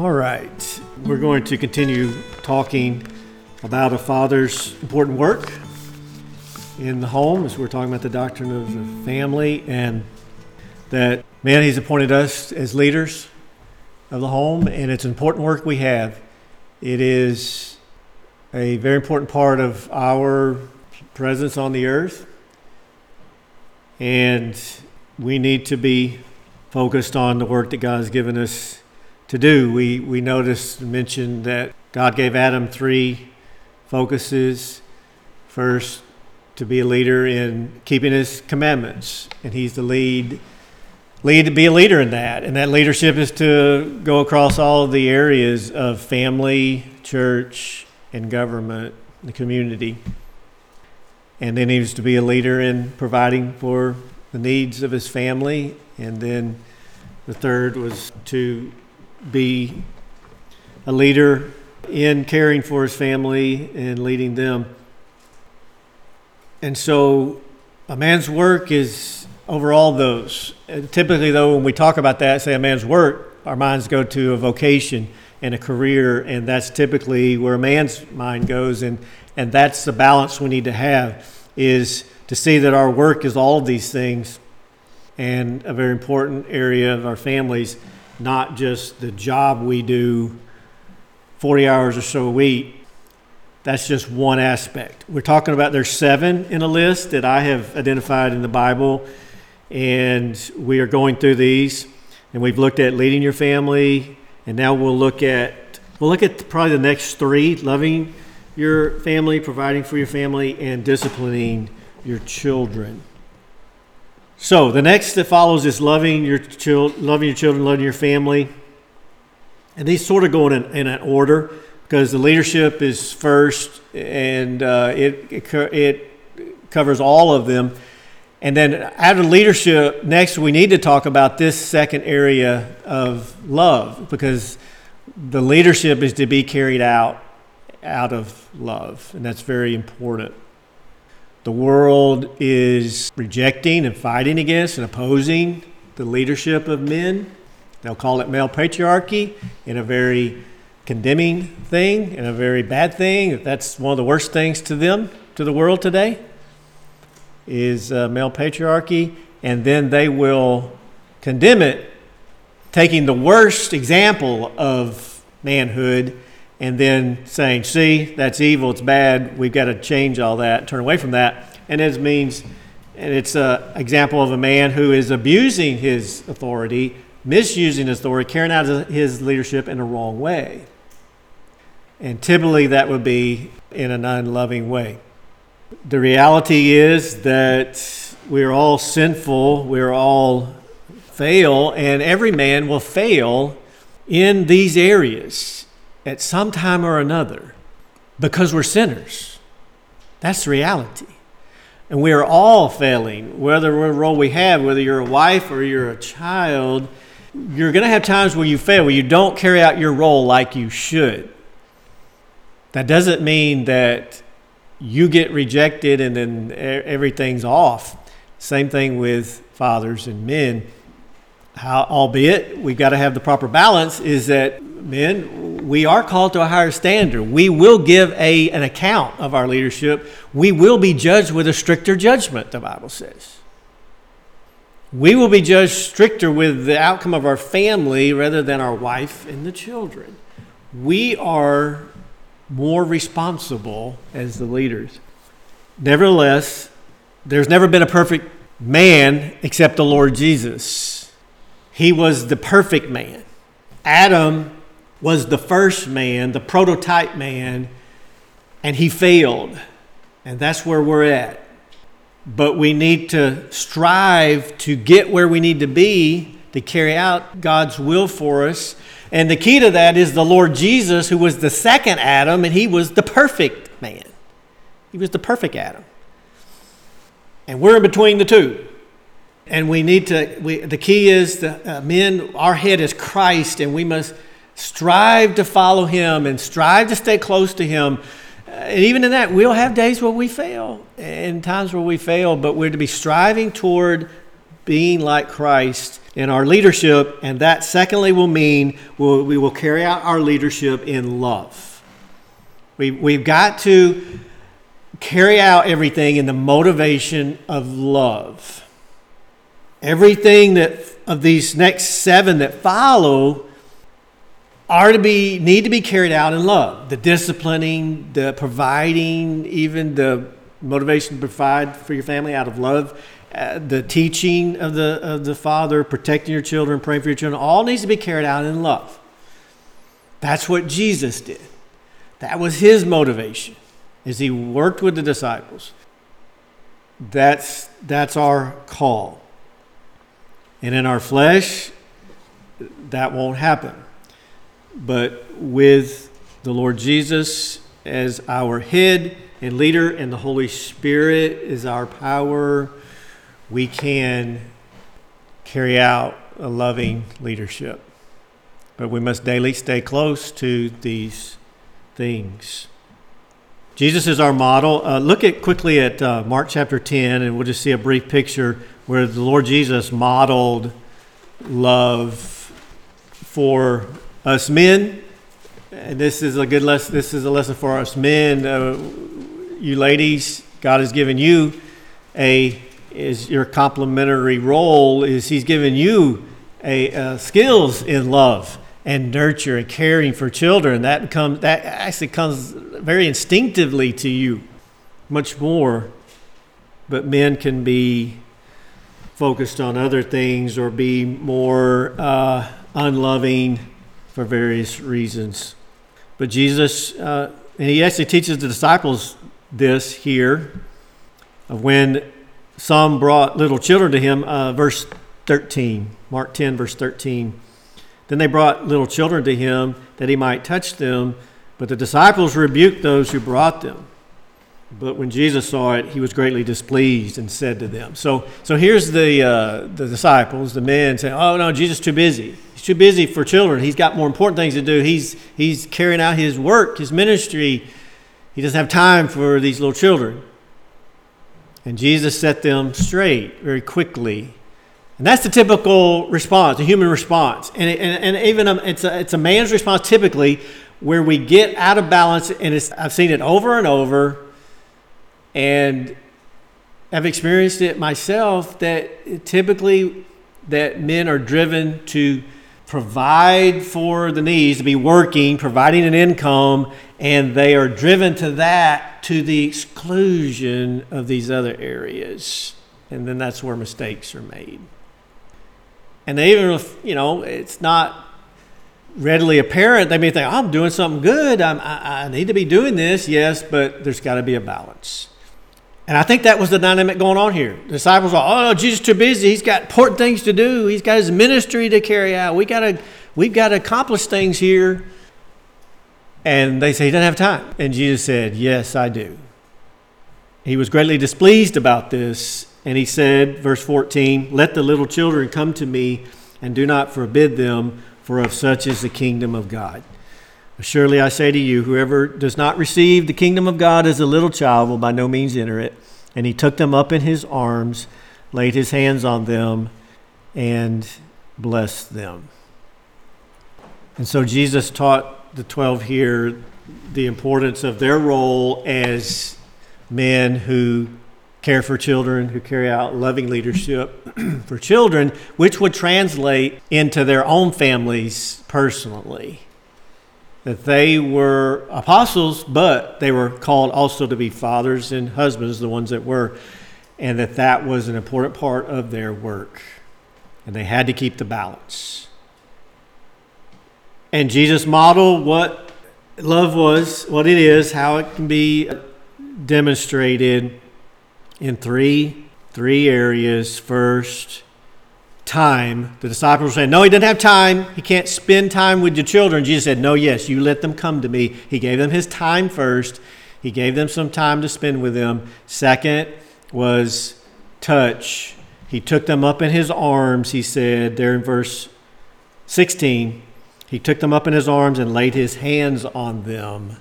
All right. We're going to continue talking about a father's important work in the home as we're talking about the doctrine of the family and that, man, he's appointed us as leaders of the home, and it's important work we have. It is a very important part of our presence on the earth, and we need to be focused on the work that God has given us to do. We, we noticed, mentioned that God gave Adam three focuses. First, to be a leader in keeping his commandments, and he's the lead lead to be a leader in that. And that leadership is to go across all of the areas of family, church, and government, the community. And then he was to be a leader in providing for the needs of his family. And then the third was to be a leader in caring for his family and leading them. And so a man's work is over all those. Typically, though, when we talk about that, say a man's work, our minds go to a vocation and a career, and that's typically where a man's mind goes. And, and that's the balance we need to have is to see that our work is all of these things and a very important area of our families, not just the job we do 40 hours or so a week, that's just one aspect. We're talking about there's seven in a list that I have identified in the Bible, and we are going through these. And we've looked at leading your family, and now we'll look at we'll look at probably the next three: loving your family, providing for your family, and disciplining your children. So the next that follows is loving your children, loving your children, loving your family, and these sort of go in, in an order because the leadership is first and uh, it, it, it covers all of them. And then out of leadership, next we need to talk about this second area of love because the leadership is to be carried out out of love, and that's very important. The world is rejecting and fighting against and opposing the leadership of men. They'll call it male patriarchy in a very condemning thing and a very bad thing. That's one of the worst things to them, to the world today, is uh, male patriarchy. And then they will condemn it, taking the worst example of manhood and then saying, see, that's evil, it's bad, we've got to change all that, turn away from that. And it means, and it's an example of a man who is abusing his authority, misusing his authority, carrying out his leadership in a wrong way. And typically that would be in an unloving way. The reality is that we're all sinful, we're all fail, and every man will fail in these areas at some time or another because we're sinners. That's reality. And we are all failing, whether what role we have, whether you're a wife or you're a child, you're going to have times where you fail, where you don't carry out your role like you should. That doesn't mean that you get rejected and then everything's off. Same thing with fathers and men. How, albeit we've got to have the proper balance, is that men, we are called to a higher standard. We will give a, an account of our leadership. We will be judged with a stricter judgment, the Bible says. We will be judged stricter with the outcome of our family rather than our wife and the children. We are more responsible as the leaders. Nevertheless, there's never been a perfect man except the Lord Jesus. He was the perfect man. Adam was the first man, the prototype man, and he failed. And that's where we're at. But we need to strive to get where we need to be to carry out God's will for us and the key to that is the Lord Jesus, who was the second Adam, and he was the perfect man. He was the perfect Adam. And we're in between the two. And we need to, we, the key is the uh, men, our head is Christ, and we must strive to follow him and strive to stay close to him. And even in that, we'll have days where we fail and times where we fail, but we're to be striving toward being like Christ in our leadership, and that secondly will mean we'll, we will carry out our leadership in love. We, we've got to carry out everything in the motivation of love. Everything that of these next seven that follow are to be need to be carried out in love. The disciplining, the providing, even the motivation to provide for your family out of love, uh, the teaching of the of the father, protecting your children, praying for your children, all needs to be carried out in love. That's what Jesus did. That was his motivation as he worked with the disciples. That's that's our call. And in our flesh, that won't happen. But with the Lord Jesus as our head and leader, and the Holy Spirit is our power, we can carry out a loving leadership. But we must daily stay close to these things. Jesus is our model. Uh, look at quickly at uh, Mark chapter 10, and we'll just see a brief picture where the Lord Jesus modeled love for us men. And this is a good lesson. This is a lesson for us men. Uh, you ladies, God has given you a is your complementary role is He's given you a, uh, skills in love and nurture and caring for children. That comes that actually comes very instinctively to you, much more. But men can be focused on other things or be more uh, unloving for various reasons. But Jesus, uh, and he actually teaches the disciples this here of when some brought little children to him, uh, verse 13, Mark 10, verse 13. Then they brought little children to him that he might touch them, but the disciples rebuked those who brought them. But when Jesus saw it, he was greatly displeased and said to them. So, so here's the, uh, the disciples, the men saying, Oh, no, Jesus too busy. He's too busy for children. He's got more important things to do. He's, he's carrying out his work, his ministry. He doesn't have time for these little children. And Jesus set them straight very quickly. And that's the typical response, the human response. And, and, and even a, it's, a, it's a man's response typically where we get out of balance. And I've seen it over and over. And I've experienced it myself that typically that men are driven to provide for the needs, to be working, providing an income, and they are driven to that to the exclusion of these other areas. And then that's where mistakes are made. And they even if, you know, it's not readily apparent, they may think, I'm doing something good. I, I need to be doing this. Yes, but there's got to be a balance. And I think that was the dynamic going on here. The disciples are, oh, Jesus too busy. He's got important things to do. He's got his ministry to carry out. We got to, we've got to accomplish things here. And they say, He doesn't have time. And Jesus said, Yes, I do. He was greatly displeased about this. And he said, verse 14, Let the little children come to me, and do not forbid them, for of such is the kingdom of God. Surely I say to you, whoever does not receive the kingdom of God as a little child will by no means enter it. And he took them up in his arms, laid his hands on them, and blessed them. And so Jesus taught the 12 here the importance of their role as men who care for children, who carry out loving leadership for children, which would translate into their own families personally. That they were apostles, but they were called also to be fathers and husbands, the ones that were, and that that was an important part of their work. And they had to keep the balance. And Jesus modeled what love was, what it is, how it can be demonstrated in three three areas. First, time. The disciples said, No, he doesn't have time. He can't spend time with your children. Jesus said, No, yes, you let them come to me. He gave them his time first. He gave them some time to spend with them. Second was touch. He took them up in his arms, he said there in verse 16. He took them up in his arms and laid his hands on them.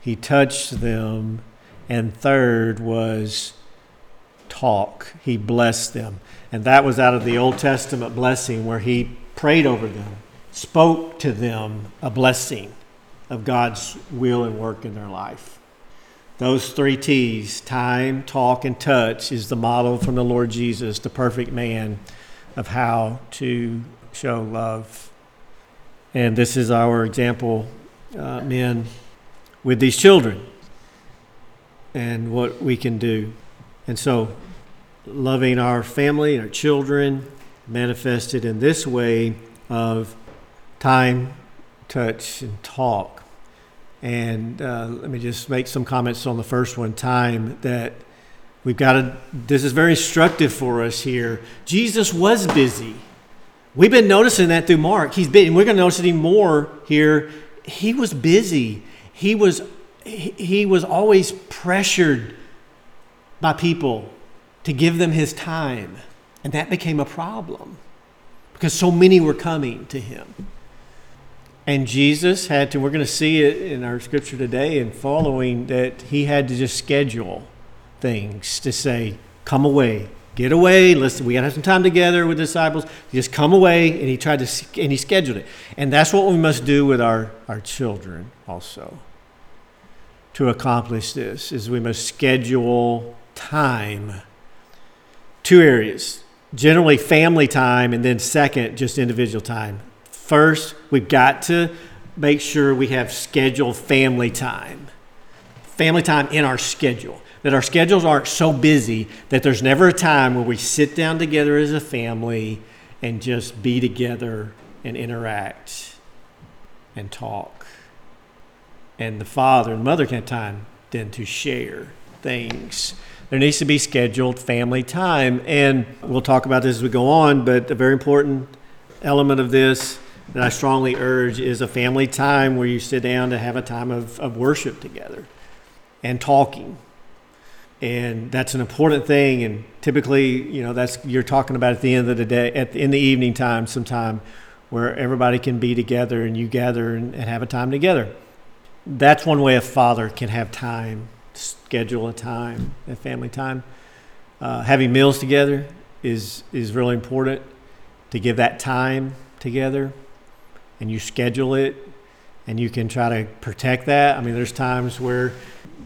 He touched them. And third was talk. He blessed them. And that was out of the Old Testament blessing where he prayed over them, spoke to them a blessing of God's will and work in their life. Those three T's time, talk, and touch is the model from the Lord Jesus, the perfect man, of how to show love. And this is our example, uh, men, with these children and what we can do. And so, loving our family, and our children, manifested in this way of time, touch, and talk. And uh, let me just make some comments on the first one time that we've got to, this is very instructive for us here. Jesus was busy. We've been noticing that through Mark. He's been, we're going to notice it even more here. He was busy. He was, he was always pressured by people to give them his time. And that became a problem because so many were coming to him. And Jesus had to, we're going to see it in our scripture today and following, that he had to just schedule things to say, come away, get away. Listen, we got to have some time together with disciples. Just come away. And he tried to, and he scheduled it. And that's what we must do with our, our children also. To accomplish this is we must schedule time. Two areas generally family time, and then second, just individual time. First, we've got to make sure we have scheduled family time. Family time in our schedule. That our schedules aren't so busy that there's never a time where we sit down together as a family and just be together and interact and talk. And the father and mother can have time then to share things. There needs to be scheduled family time. And we'll talk about this as we go on, but a very important element of this that I strongly urge is a family time where you sit down to have a time of, of worship together and talking. And that's an important thing. And typically, you know, that's you're talking about at the end of the day, at the, in the evening time, sometime where everybody can be together and you gather and, and have a time together. That's one way a father can have time, schedule a time, a family time. Uh, having meals together is is really important to give that time together and you schedule it and you can try to protect that. I mean, there's times where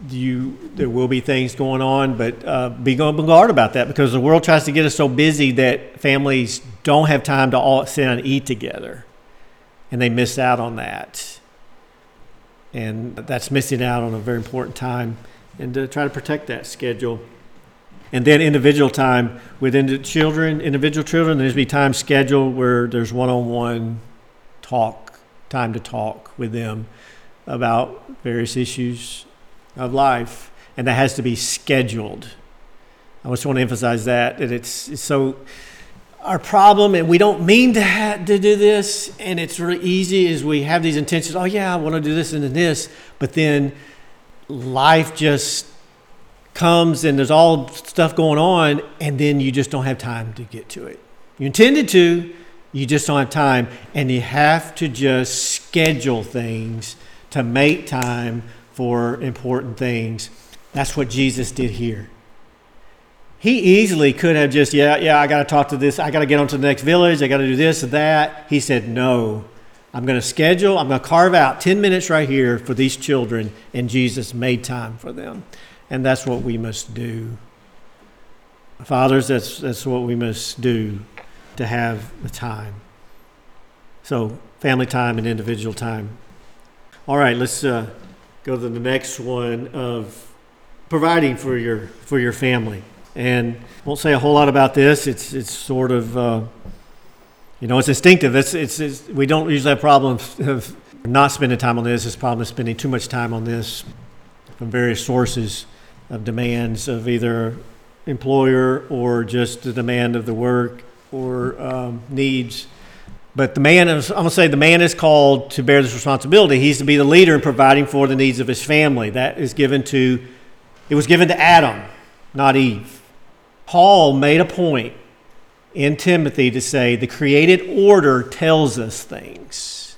you there will be things going on, but uh, be on guard about that because the world tries to get us so busy that families don't have time to all sit and eat together, and they miss out on that. And that's missing out on a very important time, and to try to protect that schedule. And then individual time within the children, individual children, there's be time scheduled where there's one-on-one talk, time to talk with them about various issues of life, and that has to be scheduled. I just want to emphasize that that it's, it's so our problem, and we don't mean to have to do this, and it's really easy is we have these intentions. Oh yeah, I want to do this and then this, but then life just comes and there's all stuff going on, and then you just don't have time to get to it. You intended to, you just don't have time. And you have to just schedule things to make time for important things. That's what Jesus did here. He easily could have just, yeah, yeah, I got to talk to this. I got to get on to the next village. I got to do this that. He said, no. I'm going to schedule, I'm going to carve out 10 minutes right here for these children. And Jesus made time for them. And that's what we must do. Fathers, that's, that's what we must do to have the time. So, family time and individual time. All right, let's uh, go to the next one of providing for your for your family. And won't say a whole lot about this. It's it's sort of uh, you know it's instinctive. It's, it's, it's we don't usually have problems of not spending time on this. It's problem of spending too much time on this from various sources of demands of either employer or just the demand of the work or um, needs. But the man is, I'm going to say the man is called to bear this responsibility. He's to be the leader in providing for the needs of his family. That is given to, it was given to Adam, not Eve. Paul made a point in Timothy to say the created order tells us things.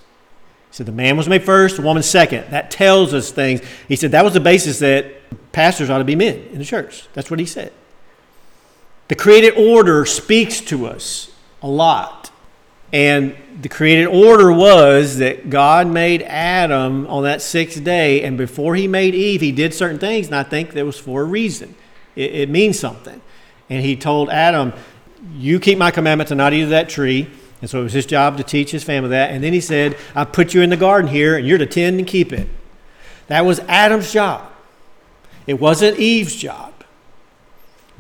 He said the man was made first, the woman second. That tells us things. He said that was the basis that pastors ought to be men in the church. That's what he said. The created order speaks to us a lot. And the created order was that God made Adam on that sixth day, and before he made Eve, he did certain things, and I think that was for a reason. It, it means something. And he told Adam, You keep my commandment to not eat of that tree. And so it was his job to teach his family that. And then he said, I put you in the garden here, and you're to tend and keep it. That was Adam's job. It wasn't Eve's job.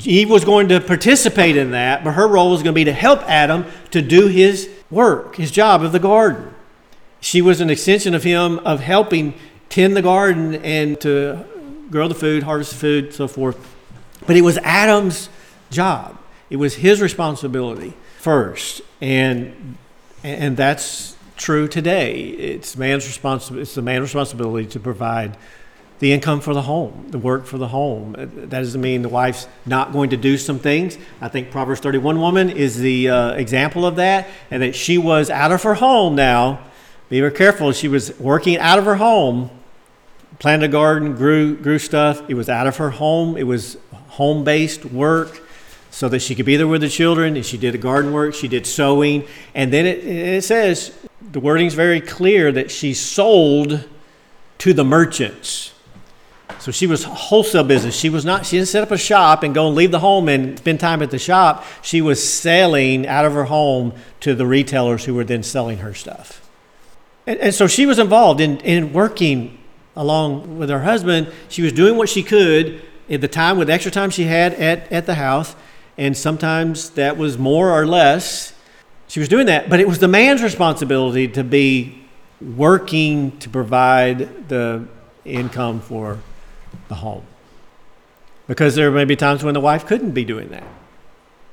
Eve was going to participate in that, but her role was going to be to help Adam to do his work, his job of the garden. She was an extension of him of helping tend the garden and to grow the food, harvest the food, so forth. But it was Adam's job. It was his responsibility first. And and that's true today. It's man's responsibility it's the man's responsibility to provide the income for the home, the work for the home. That doesn't mean the wife's not going to do some things. I think Proverbs 31 woman is the uh, example of that, and that she was out of her home now. Be very careful. She was working out of her home, planted a garden, grew grew stuff. It was out of her home. It was home based work so that she could be there with the children. And she did garden work, she did sewing. And then it, it says, the wording's very clear that she sold to the merchants. So she was wholesale business. She was not, she didn't set up a shop and go and leave the home and spend time at the shop. She was selling out of her home to the retailers who were then selling her stuff. And, and so she was involved in, in working along with her husband. She was doing what she could at the time with the extra time she had at, at the house and sometimes that was more or less. She was doing that, but it was the man's responsibility to be working to provide the income for the home. Because there may be times when the wife couldn't be doing that.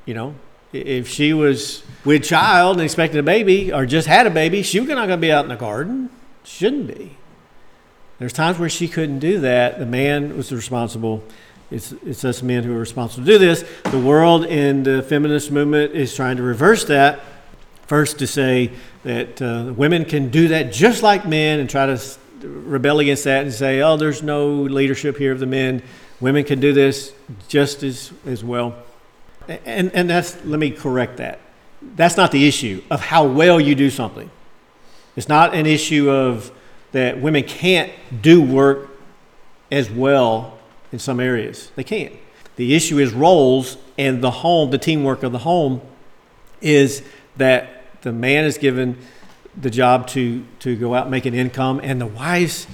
You know, if she was with child and expecting a baby or just had a baby, she was not going to be out in the garden. Shouldn't be. There's times where she couldn't do that. The man was responsible it's, it's us men who are responsible to do this. The world and the feminist movement is trying to reverse that. First, to say that uh, women can do that just like men and try to rebel against that and say, oh, there's no leadership here of the men. Women can do this just as, as well. And, and that's, let me correct that. That's not the issue of how well you do something. It's not an issue of that women can't do work as well in some areas. They can't. The issue is roles and the home, the teamwork of the home is that the man is given the job to, to go out and make an income, and the wife's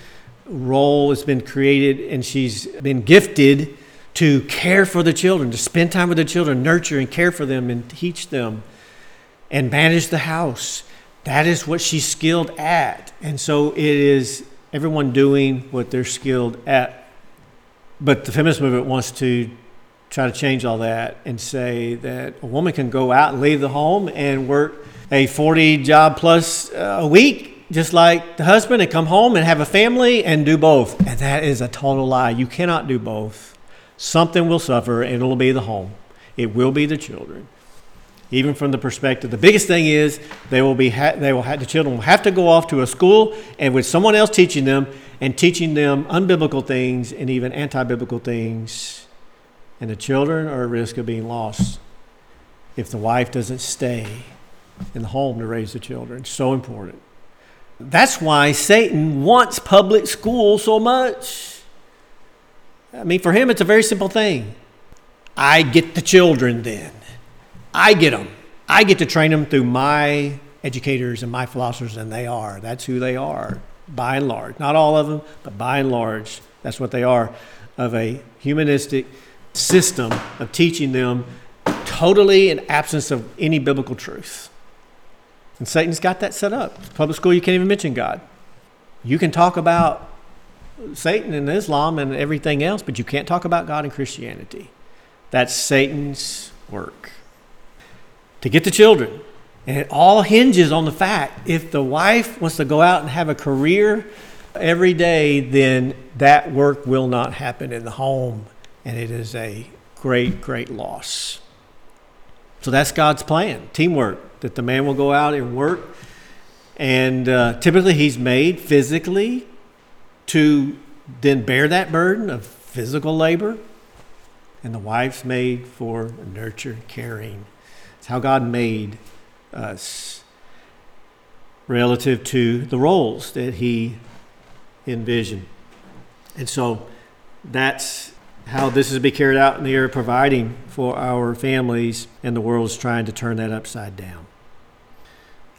role has been created and she's been gifted to care for the children, to spend time with the children, nurture and care for them and teach them and manage the house. That is what she's skilled at. And so it is everyone doing what they're skilled at but the feminist movement wants to try to change all that and say that a woman can go out and leave the home and work a 40 job plus uh, a week just like the husband and come home and have a family and do both. And that is a total lie. You cannot do both. Something will suffer and it'll be the home. It will be the children. Even from the perspective the biggest thing is they will be ha- they will have the children will have to go off to a school and with someone else teaching them and teaching them unbiblical things and even anti biblical things. And the children are at risk of being lost if the wife doesn't stay in the home to raise the children. So important. That's why Satan wants public school so much. I mean, for him, it's a very simple thing. I get the children then. I get them. I get to train them through my educators and my philosophers, and they are. That's who they are by and large, not all of them, but by and large, that's what they are, of a humanistic system of teaching them totally in absence of any biblical truth. And Satan's got that set up. Public school, you can't even mention God. You can talk about Satan and Islam and everything else, but you can't talk about God and Christianity. That's Satan's work. To get the children, and it all hinges on the fact if the wife wants to go out and have a career every day, then that work will not happen in the home. And it is a great, great loss. So that's God's plan teamwork, that the man will go out and work. And uh, typically, he's made physically to then bear that burden of physical labor and the wife's made for nurture, caring. It's how God made us relative to the roles that He envisioned. And so that's how this is to be carried out in the area of providing for our families, and the world is trying to turn that upside down.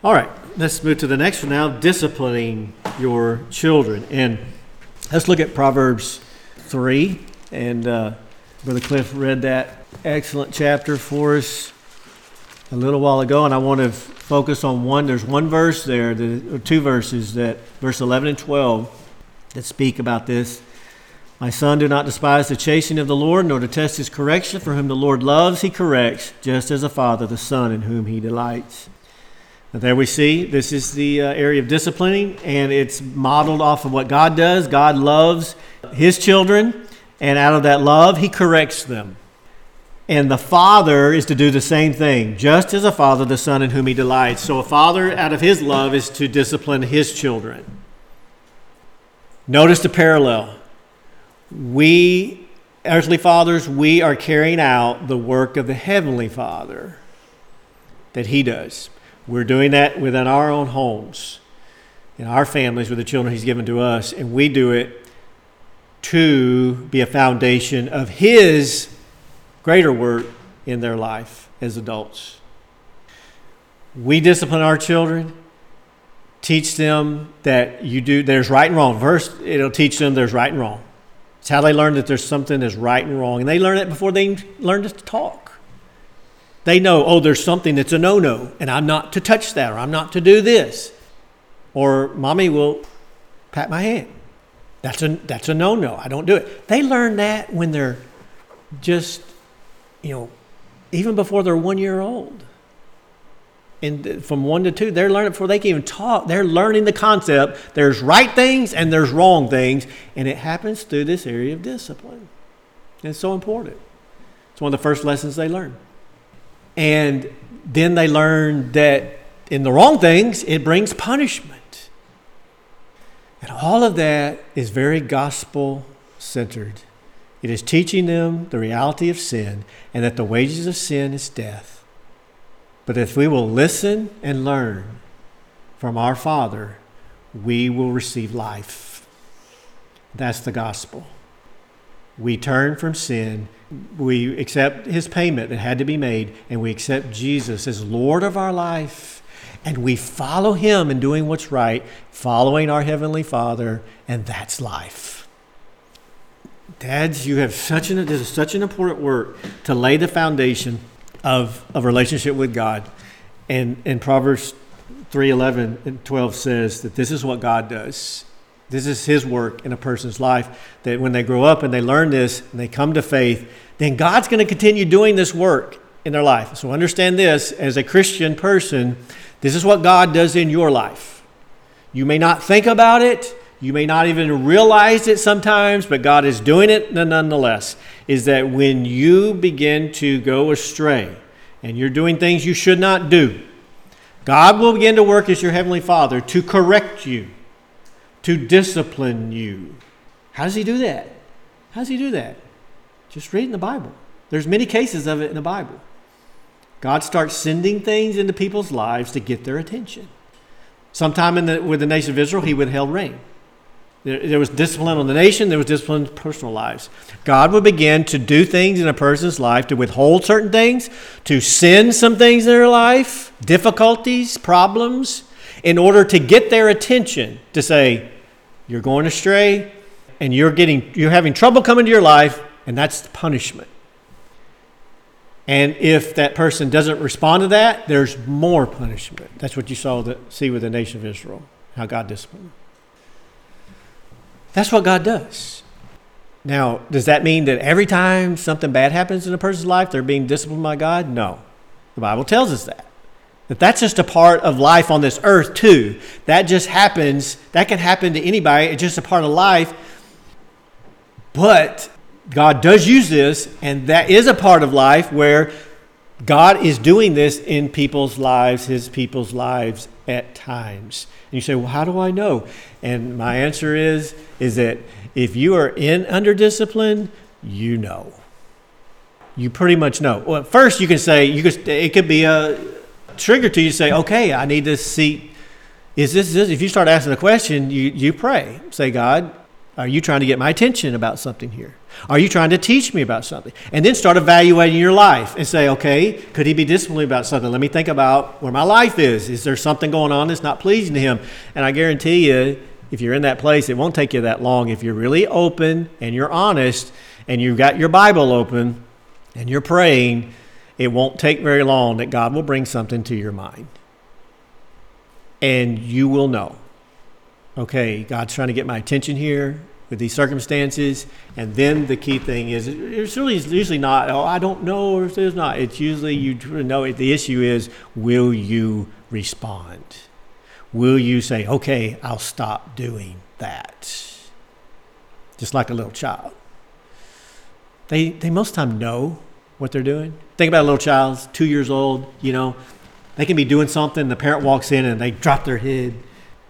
All right, let's move to the next one now disciplining your children. And let's look at Proverbs 3. And uh, Brother Cliff read that excellent chapter for us a little while ago. And I want to focus on one. There's one verse there, or two verses, that verse 11 and 12, that speak about this. My son, do not despise the chastening of the Lord, nor detest his correction, for whom the Lord loves, he corrects, just as a father the son in whom he delights. Now, there we see this is the uh, area of disciplining, and it's modeled off of what God does. God loves his children, and out of that love, he corrects them. And the father is to do the same thing, just as a father, the son in whom he delights. So, a father, out of his love, is to discipline his children. Notice the parallel. We, earthly fathers, we are carrying out the work of the heavenly father that he does. We're doing that within our own homes, in our families, with the children He's given to us, and we do it to be a foundation of His greater work in their life as adults. We discipline our children, teach them that you do there's right and wrong. First, it'll teach them there's right and wrong. It's how they learn that there's something that's right and wrong, and they learn it before they learn to talk. They know, oh, there's something that's a no no, and I'm not to touch that, or I'm not to do this. Or mommy will pat my hand. That's a, that's a no no. I don't do it. They learn that when they're just, you know, even before they're one year old. And from one to two, they're learning before they can even talk. They're learning the concept. There's right things and there's wrong things. And it happens through this area of discipline. And it's so important. It's one of the first lessons they learn. And then they learn that in the wrong things, it brings punishment. And all of that is very gospel centered. It is teaching them the reality of sin and that the wages of sin is death. But if we will listen and learn from our Father, we will receive life. That's the gospel. We turn from sin we accept his payment that had to be made, and we accept Jesus as Lord of our life, and we follow him in doing what's right, following our Heavenly Father, and that's life. Dads, you have such an, this is such an important work to lay the foundation of, of relationship with God. And, in Proverbs 3 11 and 12 says that this is what God does. This is His work in a person's life. That when they grow up and they learn this and they come to faith, then God's going to continue doing this work in their life. So understand this as a Christian person, this is what God does in your life. You may not think about it, you may not even realize it sometimes, but God is doing it nonetheless. Is that when you begin to go astray and you're doing things you should not do, God will begin to work as your Heavenly Father to correct you to discipline you. How does he do that? How does he do that? Just read in the Bible. There's many cases of it in the Bible. God starts sending things into people's lives to get their attention. Sometime in the, with the nation of Israel, he withheld rain. There, there was discipline on the nation, there was discipline in personal lives. God would begin to do things in a person's life to withhold certain things, to send some things in their life, difficulties, problems, in order to get their attention to say, you're going astray and you're getting you're having trouble coming to your life and that's the punishment. And if that person doesn't respond to that, there's more punishment. That's what you saw the, see with the nation of Israel, how God disciplined. That's what God does. Now, does that mean that every time something bad happens in a person's life, they're being disciplined by God? No. The Bible tells us that. That that's just a part of life on this earth too. That just happens. That can happen to anybody. It's just a part of life. But God does use this, and that is a part of life where God is doing this in people's lives, His people's lives at times. And you say, "Well, how do I know?" And my answer is, is that if you are in under discipline, you know. you pretty much know. Well, first you can say you could it could be a trigger to you say, okay, I need to see. Is this, this if you start asking the question, you you pray, say, God, are you trying to get my attention about something here? Are you trying to teach me about something? And then start evaluating your life and say, okay, could he be disciplined about something? Let me think about where my life is. Is there something going on that's not pleasing to him? And I guarantee you, if you're in that place, it won't take you that long. If you're really open and you're honest and you've got your Bible open and you're praying, it won't take very long that God will bring something to your mind. And you will know okay, God's trying to get my attention here with these circumstances. And then the key thing is, it's really it's usually not, oh, I don't know, or there's not. It's usually you know, the issue is, will you respond? Will you say, okay, I'll stop doing that? Just like a little child. They, they most of the time know what they're doing. Think about a little child, two years old, you know, they can be doing something, the parent walks in and they drop their head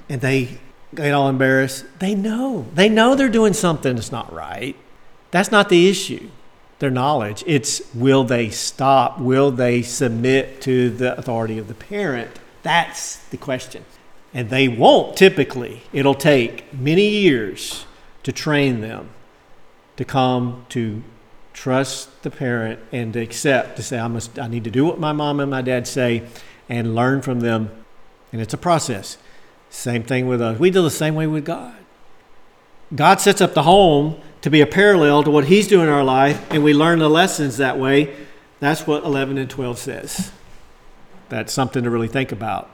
and they get all embarrassed. They know. They know they're doing something that's not right. That's not the issue, their knowledge. It's will they stop? Will they submit to the authority of the parent? That's the question. And they won't typically. It'll take many years to train them to come to trust the parent and to accept to say I must I need to do what my mom and my dad say and learn from them. And it's a process. Same thing with us. We do the same way with God. God sets up the home to be a parallel to what He's doing in our life, and we learn the lessons that way. That's what 11 and 12 says. That's something to really think about.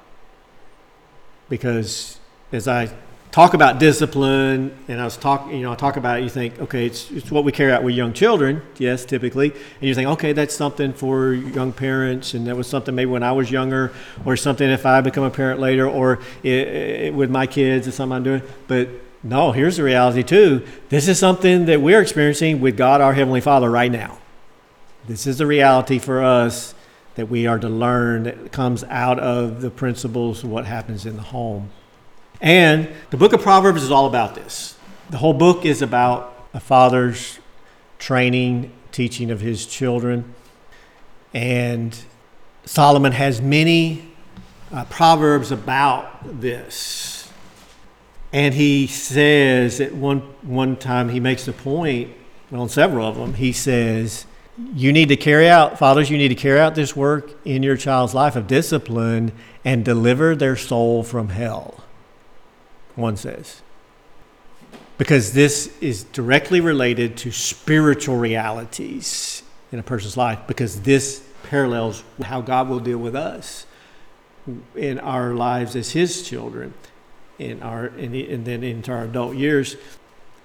Because as I talk about discipline, and I was talking, you know, I talk about it, you think, okay, it's, it's what we carry out with young children, yes, typically, and you think, okay, that's something for young parents, and that was something maybe when I was younger, or something if I become a parent later, or it, it, with my kids, it's something I'm doing. But no, here's the reality too. This is something that we're experiencing with God, our Heavenly Father, right now. This is the reality for us that we are to learn that comes out of the principles of what happens in the home. And the book of Proverbs is all about this. The whole book is about a father's training, teaching of his children. And Solomon has many uh, proverbs about this. And he says at one, one time, he makes a point, on several of them, he says, You need to carry out, fathers, you need to carry out this work in your child's life of discipline and deliver their soul from hell one says. Because this is directly related to spiritual realities in a person's life, because this parallels how God will deal with us in our lives as His children, in our in, and then into our adult years.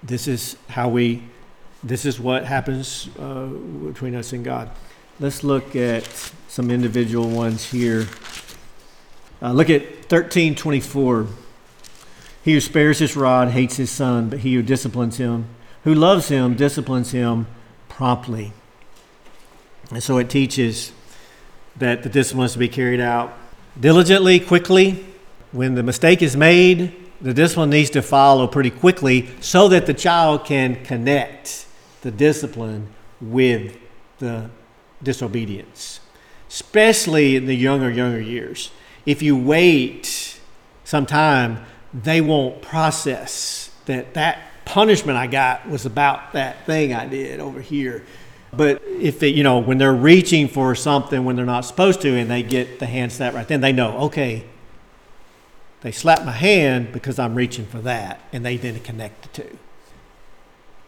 This is how we. This is what happens uh, between us and God. Let's look at some individual ones here. Uh, look at thirteen twenty four. He who spares his rod hates his son, but he who disciplines him, who loves him, disciplines him promptly. And so it teaches that the discipline is to be carried out diligently, quickly. When the mistake is made, the discipline needs to follow pretty quickly so that the child can connect the discipline with the disobedience, especially in the younger, younger years. If you wait some time, they won't process that that punishment I got was about that thing I did over here. But if you know, when they're reaching for something when they're not supposed to and they get the hand slap right then, they know, okay, they slap my hand because I'm reaching for that, and they then connect the two.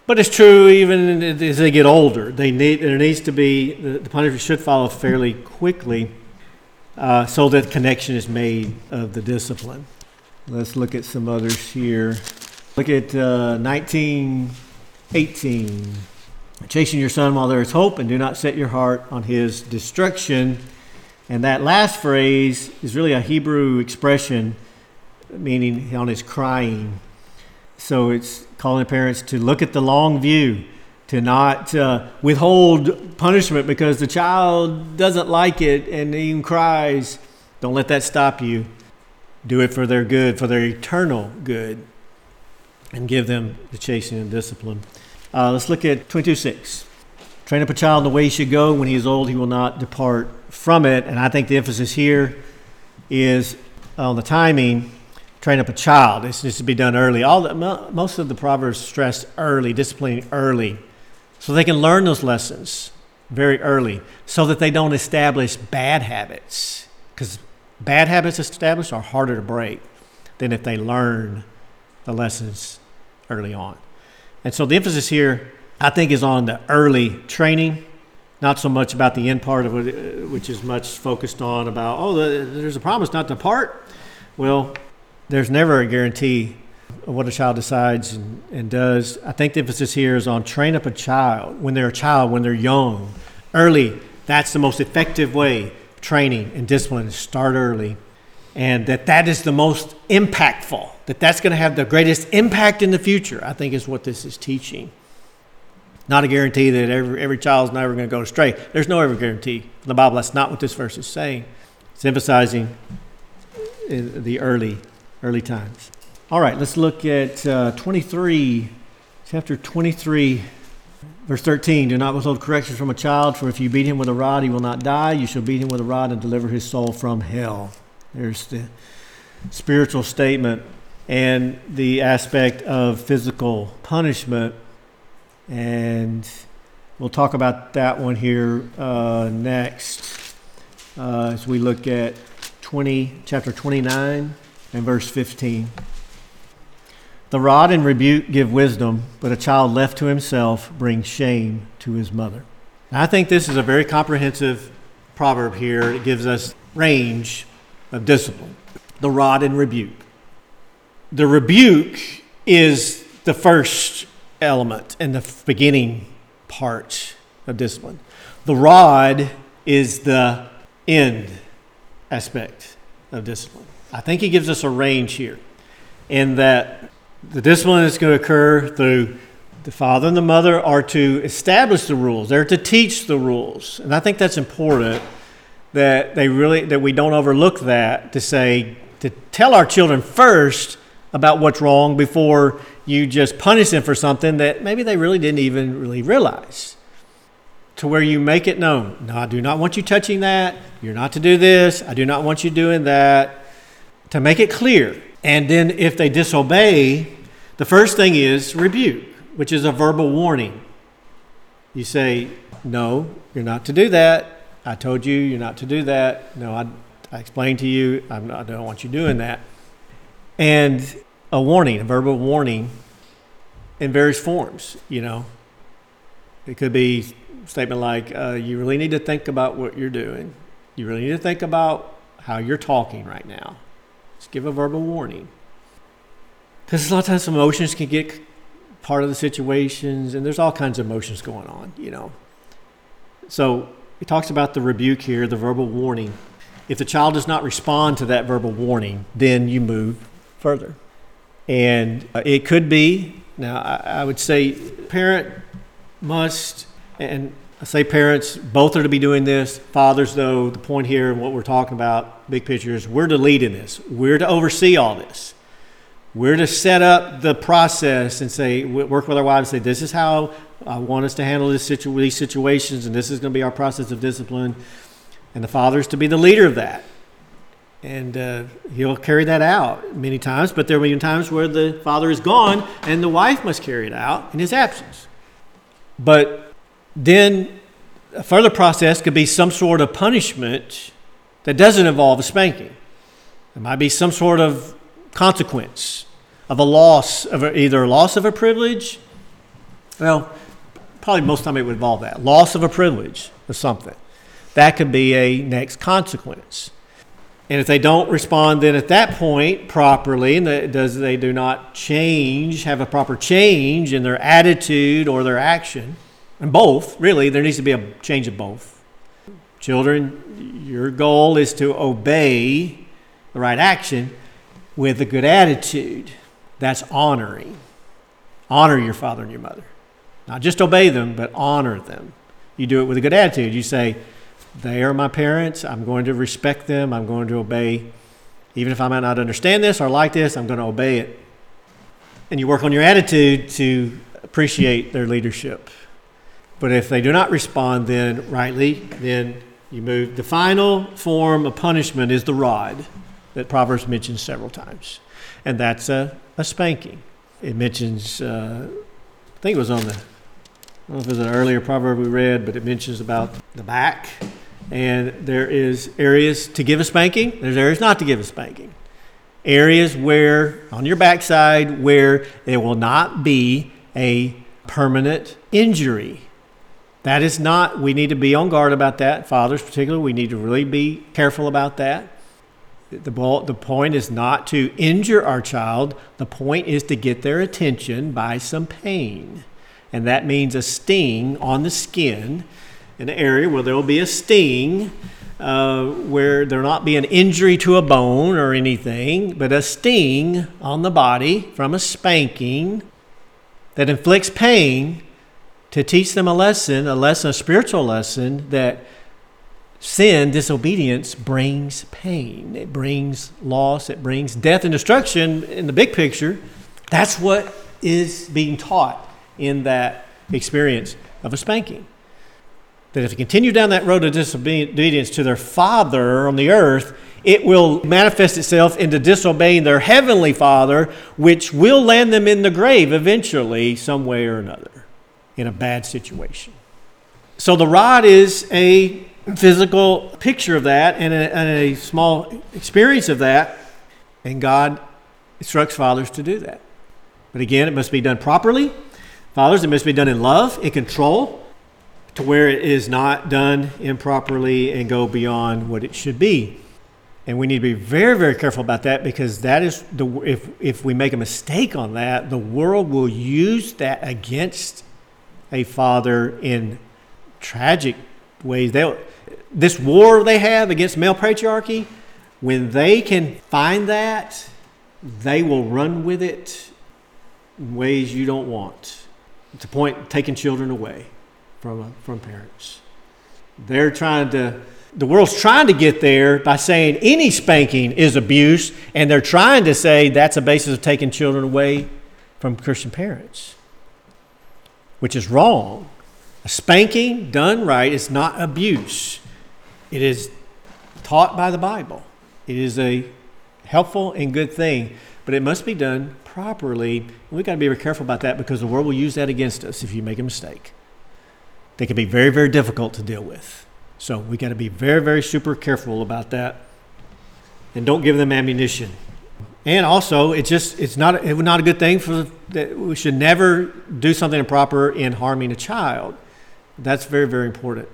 But it's true even as they get older. They need there needs to be the, the punishment should follow fairly quickly, uh, so that connection is made of the discipline. Let's look at some others here. Look at uh, 1918. Chasing your son while there is hope, and do not set your heart on his destruction. And that last phrase is really a Hebrew expression meaning on his crying. So it's calling parents to look at the long view, to not uh, withhold punishment because the child doesn't like it and even cries. Don't let that stop you do it for their good, for their eternal good, and give them the chastening and discipline. Uh, let's look at 22 6. Train up a child in the way he should go. When he is old, he will not depart from it. And I think the emphasis here is on the timing. Train up a child. This needs to be done early. All the, most of the proverbs stress early, disciplining early, so they can learn those lessons very early, so that they don't establish bad habits. Because bad habits established are harder to break than if they learn the lessons early on. And so the emphasis here, I think, is on the early training, not so much about the end part of it, uh, which is much focused on about, oh, there's a promise not to part. Well, there's never a guarantee of what a child decides and, and does. I think the emphasis here is on train up a child when they're a child, when they're young, early. That's the most effective way training and discipline is start early and that that is the most impactful that that's going to have the greatest impact in the future i think is what this is teaching. Not a guarantee that every, every child's never going to go astray. There's no ever guarantee in the bible. That's not what this verse is saying. It's emphasizing the early early times. All right let's look at uh, 23 chapter 23 Verse 13 Do not withhold correction from a child, for if you beat him with a rod, he will not die. You shall beat him with a rod and deliver his soul from hell. There's the spiritual statement and the aspect of physical punishment. And we'll talk about that one here uh, next uh, as we look at 20, chapter 29 and verse 15. The rod and rebuke give wisdom, but a child left to himself brings shame to his mother. I think this is a very comprehensive proverb here. It gives us range of discipline. The rod and rebuke. The rebuke is the first element and the beginning part of discipline. The rod is the end aspect of discipline. I think he gives us a range here in that the discipline is going to occur through the father and the mother are to establish the rules. They're to teach the rules. And I think that's important that they really that we don't overlook that to say to tell our children first about what's wrong before you just punish them for something that maybe they really didn't even really realize. To where you make it known. No, I do not want you touching that. You're not to do this. I do not want you doing that. To make it clear. And then if they disobey, the first thing is rebuke, which is a verbal warning. You say, No, you're not to do that. I told you you're not to do that. No, I, I explained to you, not, I don't want you doing that. And a warning, a verbal warning in various forms, you know. It could be a statement like, uh, You really need to think about what you're doing. You really need to think about how you're talking right now. Just give a verbal warning. Because a lot of times emotions can get part of the situations, and there's all kinds of emotions going on, you know. So he talks about the rebuke here, the verbal warning. If the child does not respond to that verbal warning, then you move further. And uh, it could be, now I, I would say, parent must, and I say parents, both are to be doing this. Fathers, though, the point here and what we're talking about, big picture, is we're to lead in this. We're to oversee all this. We're to set up the process and say, work with our wives and say, this is how I want us to handle this situ- these situations, and this is going to be our process of discipline. And the father is to be the leader of that. And uh, he'll carry that out many times, but there will be times where the father is gone and the wife must carry it out in his absence. But then a further process could be some sort of punishment that doesn't involve a spanking. It might be some sort of consequence of a loss of a, either a loss of a privilege. Well, probably most time it would involve that loss of a privilege or something. That could be a next consequence. And if they don't respond then at that point properly, and they, does they do not change, have a proper change in their attitude or their action, and both, really, there needs to be a change of both. Children, your goal is to obey the right action with a good attitude. That's honoring. Honor your father and your mother. Not just obey them, but honor them. You do it with a good attitude. You say, They are my parents. I'm going to respect them. I'm going to obey. Even if I might not understand this or like this, I'm going to obey it. And you work on your attitude to appreciate their leadership But if they do not respond then rightly, then you move. The final form of punishment is the rod that Proverbs mentions several times, and that's a, a spanking. It mentions, uh, I think it was on the, I don't know if it was an earlier proverb we read, but it mentions about the back. And there is areas to give a spanking, there's areas not to give a spanking. Areas where, on your backside, where there will not be a permanent injury. That is not, we need to be on guard about that. Fathers, particularly, we need to really be careful about that. The, the point is not to injure our child, the point is to get their attention by some pain. And that means a sting on the skin, an area where there will be a sting, uh, where there will not be an injury to a bone or anything, but a sting on the body from a spanking that inflicts pain to teach them a lesson, a lesson, a spiritual lesson that sin, disobedience brings pain. It brings loss, it brings death and destruction in the big picture. That's what is being taught in that experience of a spanking. That if they continue down that road of disobedience to their Father on the earth, it will manifest itself into disobeying their heavenly Father, which will land them in the grave eventually, some way or another, in a bad situation. So the rod is a physical picture of that and a, and a small experience of that, and God instructs fathers to do that. But again, it must be done properly. Fathers, it must be done in love, in control, to where it is not done improperly and go beyond what it should be. And we need to be very, very careful about that because that is the if if we make a mistake on that, the world will use that against a father in tragic ways. They this war they have against male patriarchy, when they can find that, they will run with it in ways you don't want. To point taking children away from from parents. They're trying to the world's trying to get there by saying any spanking is abuse, and they're trying to say that's a basis of taking children away from Christian parents, which is wrong. A spanking done right is not abuse, it is taught by the Bible. It is a helpful and good thing, but it must be done properly. We've got to be very careful about that because the world will use that against us if you make a mistake. They can be very, very difficult to deal with. So we've got to be very, very super careful about that, and don't give them ammunition. And also, it's just it's not it's not a good thing for that. We should never do something improper in harming a child. That's very, very important.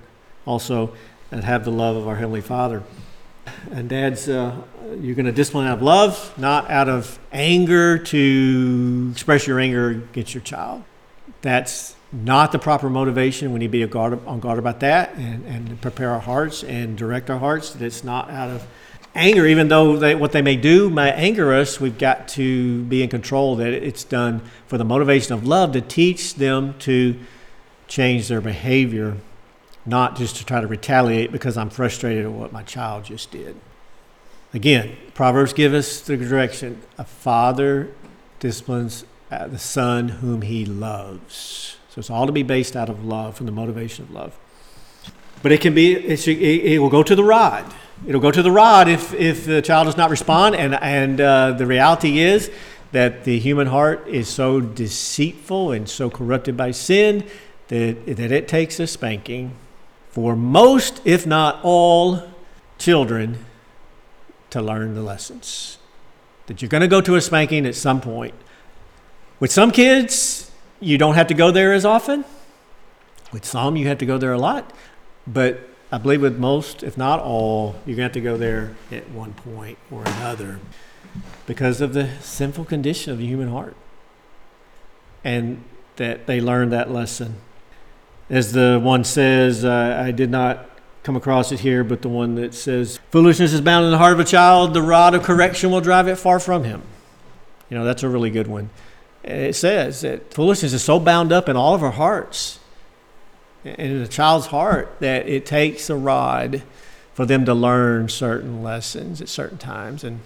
Also, and have the love of our heavenly Father. And dads, uh, you're going to discipline out of love, not out of anger to express your anger against your child. That's not the proper motivation. We need to be guard, on guard about that and, and prepare our hearts and direct our hearts that it's not out of anger, even though they, what they may do may anger us, we've got to be in control that it's done for the motivation of love to teach them to change their behavior, not just to try to retaliate because I'm frustrated at what my child just did. Again, Proverbs give us the direction a father disciplines uh, the son whom he loves. So it's all to be based out of love, from the motivation of love. But it can be, it, it will go to the rod. It'll go to the rod if, if the child does not respond. And, and uh, the reality is that the human heart is so deceitful and so corrupted by sin that, that it takes a spanking for most, if not all, children to learn the lessons. That you're going to go to a spanking at some point. With some kids, you don't have to go there as often. With some, you have to go there a lot. But I believe with most, if not all, you're going to have to go there at one point or another because of the sinful condition of the human heart. And that they learned that lesson. As the one says, uh, I did not come across it here, but the one that says, Foolishness is bound in the heart of a child, the rod of correction will drive it far from him. You know, that's a really good one it says that foolishness is so bound up in all of our hearts, in a child's heart, that it takes a rod for them to learn certain lessons at certain times. And,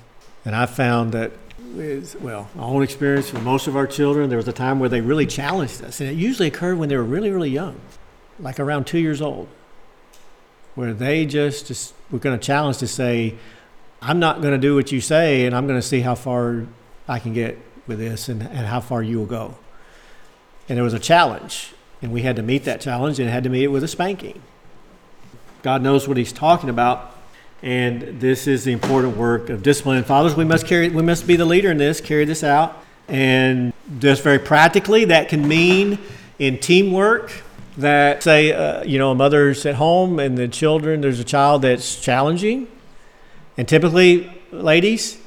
and I found that with, well, my own experience with most of our children, there was a time where they really challenged us. And it usually occurred when they were really, really young. like around two years old, where they just, just were going to challenge to say, I'm not going to do what you say, and I'm going to see how far I can get with this and, and how far you will go. And it was a challenge, and we had to meet that challenge and had to meet it with a spanking. God knows what He's talking about, and this is the important work of discipline. Fathers, we must carry, we must be the leader in this, carry this out, and just very practically, that can mean in teamwork. That say, uh, you know, a mother's at home and the children, there's a child that's challenging, and typically, ladies,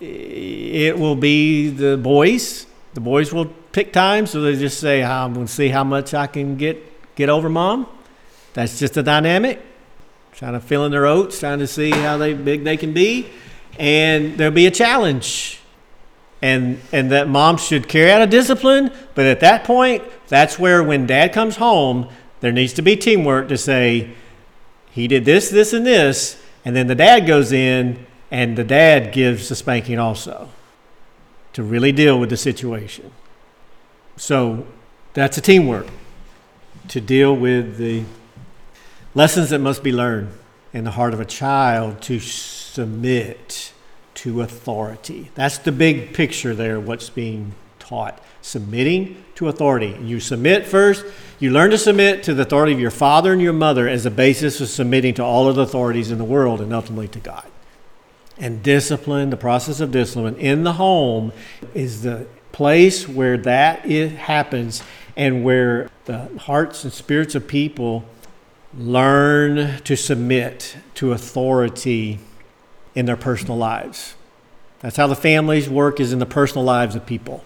it will be the boys. The boys will pick times, so they just say, "I'm going to see how much I can get get over mom." That's just a dynamic. Trying to fill in their oats, trying to see how they big they can be, and there'll be a challenge, and and that mom should carry out a discipline. But at that point, that's where when dad comes home, there needs to be teamwork to say, "He did this, this, and this," and then the dad goes in and the dad gives the spanking also to really deal with the situation. So that's a teamwork to deal with the lessons that must be learned in the heart of a child to submit to authority. That's the big picture there, what's being taught. Submitting to authority. You submit first, you learn to submit to the authority of your father and your mother as a basis of submitting to all of the authorities in the world and ultimately to God. And discipline, the process of discipline in the home, is the place where that it happens and where the hearts and spirits of people learn to submit to authority in their personal lives. That's how the families work is in the personal lives of people.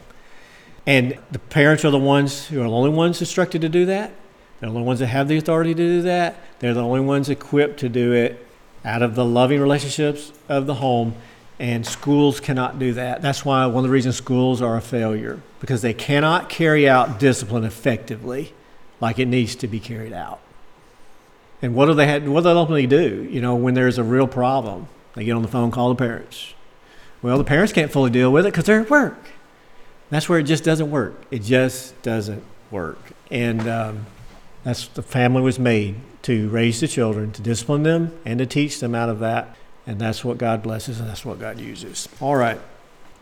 And the parents are the ones who are the only ones instructed to do that. They're the only ones that have the authority to do that. They're the only ones equipped to do it out of the loving relationships of the home, and schools cannot do that. That's why one of the reasons schools are a failure because they cannot carry out discipline effectively like it needs to be carried out. And what do they have, what do they ultimately do? You know, when there's a real problem, they get on the phone, call the parents. Well, the parents can't fully deal with it because they're at work. That's where it just doesn't work. It just doesn't work. And um, that's the family was made to raise the children, to discipline them, and to teach them out of that. And that's what God blesses, and that's what God uses. All right,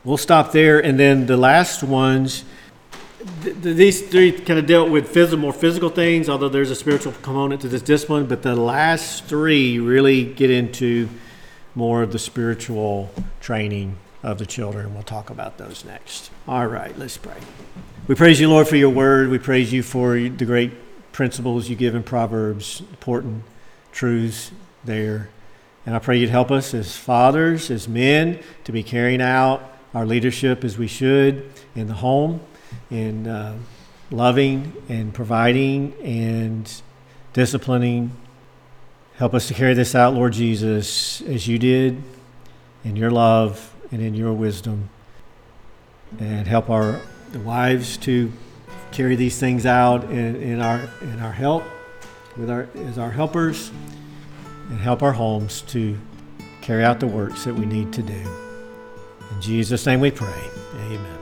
we'll stop there. And then the last ones, th- th- these three kind of dealt with physical, more physical things, although there's a spiritual component to this discipline. But the last three really get into more of the spiritual training of the children. We'll talk about those next. All right, let's pray. We praise you, Lord, for your word. We praise you for the great principles you give in Proverbs, important truths there. And I pray you'd help us as fathers, as men, to be carrying out our leadership as we should in the home, in uh, loving and providing and disciplining. Help us to carry this out, Lord Jesus, as you did in your love and in your wisdom. And help our wives to carry these things out in, in our in our help with our as our helpers and help our homes to carry out the works that we need to do. In Jesus' name we pray. Amen.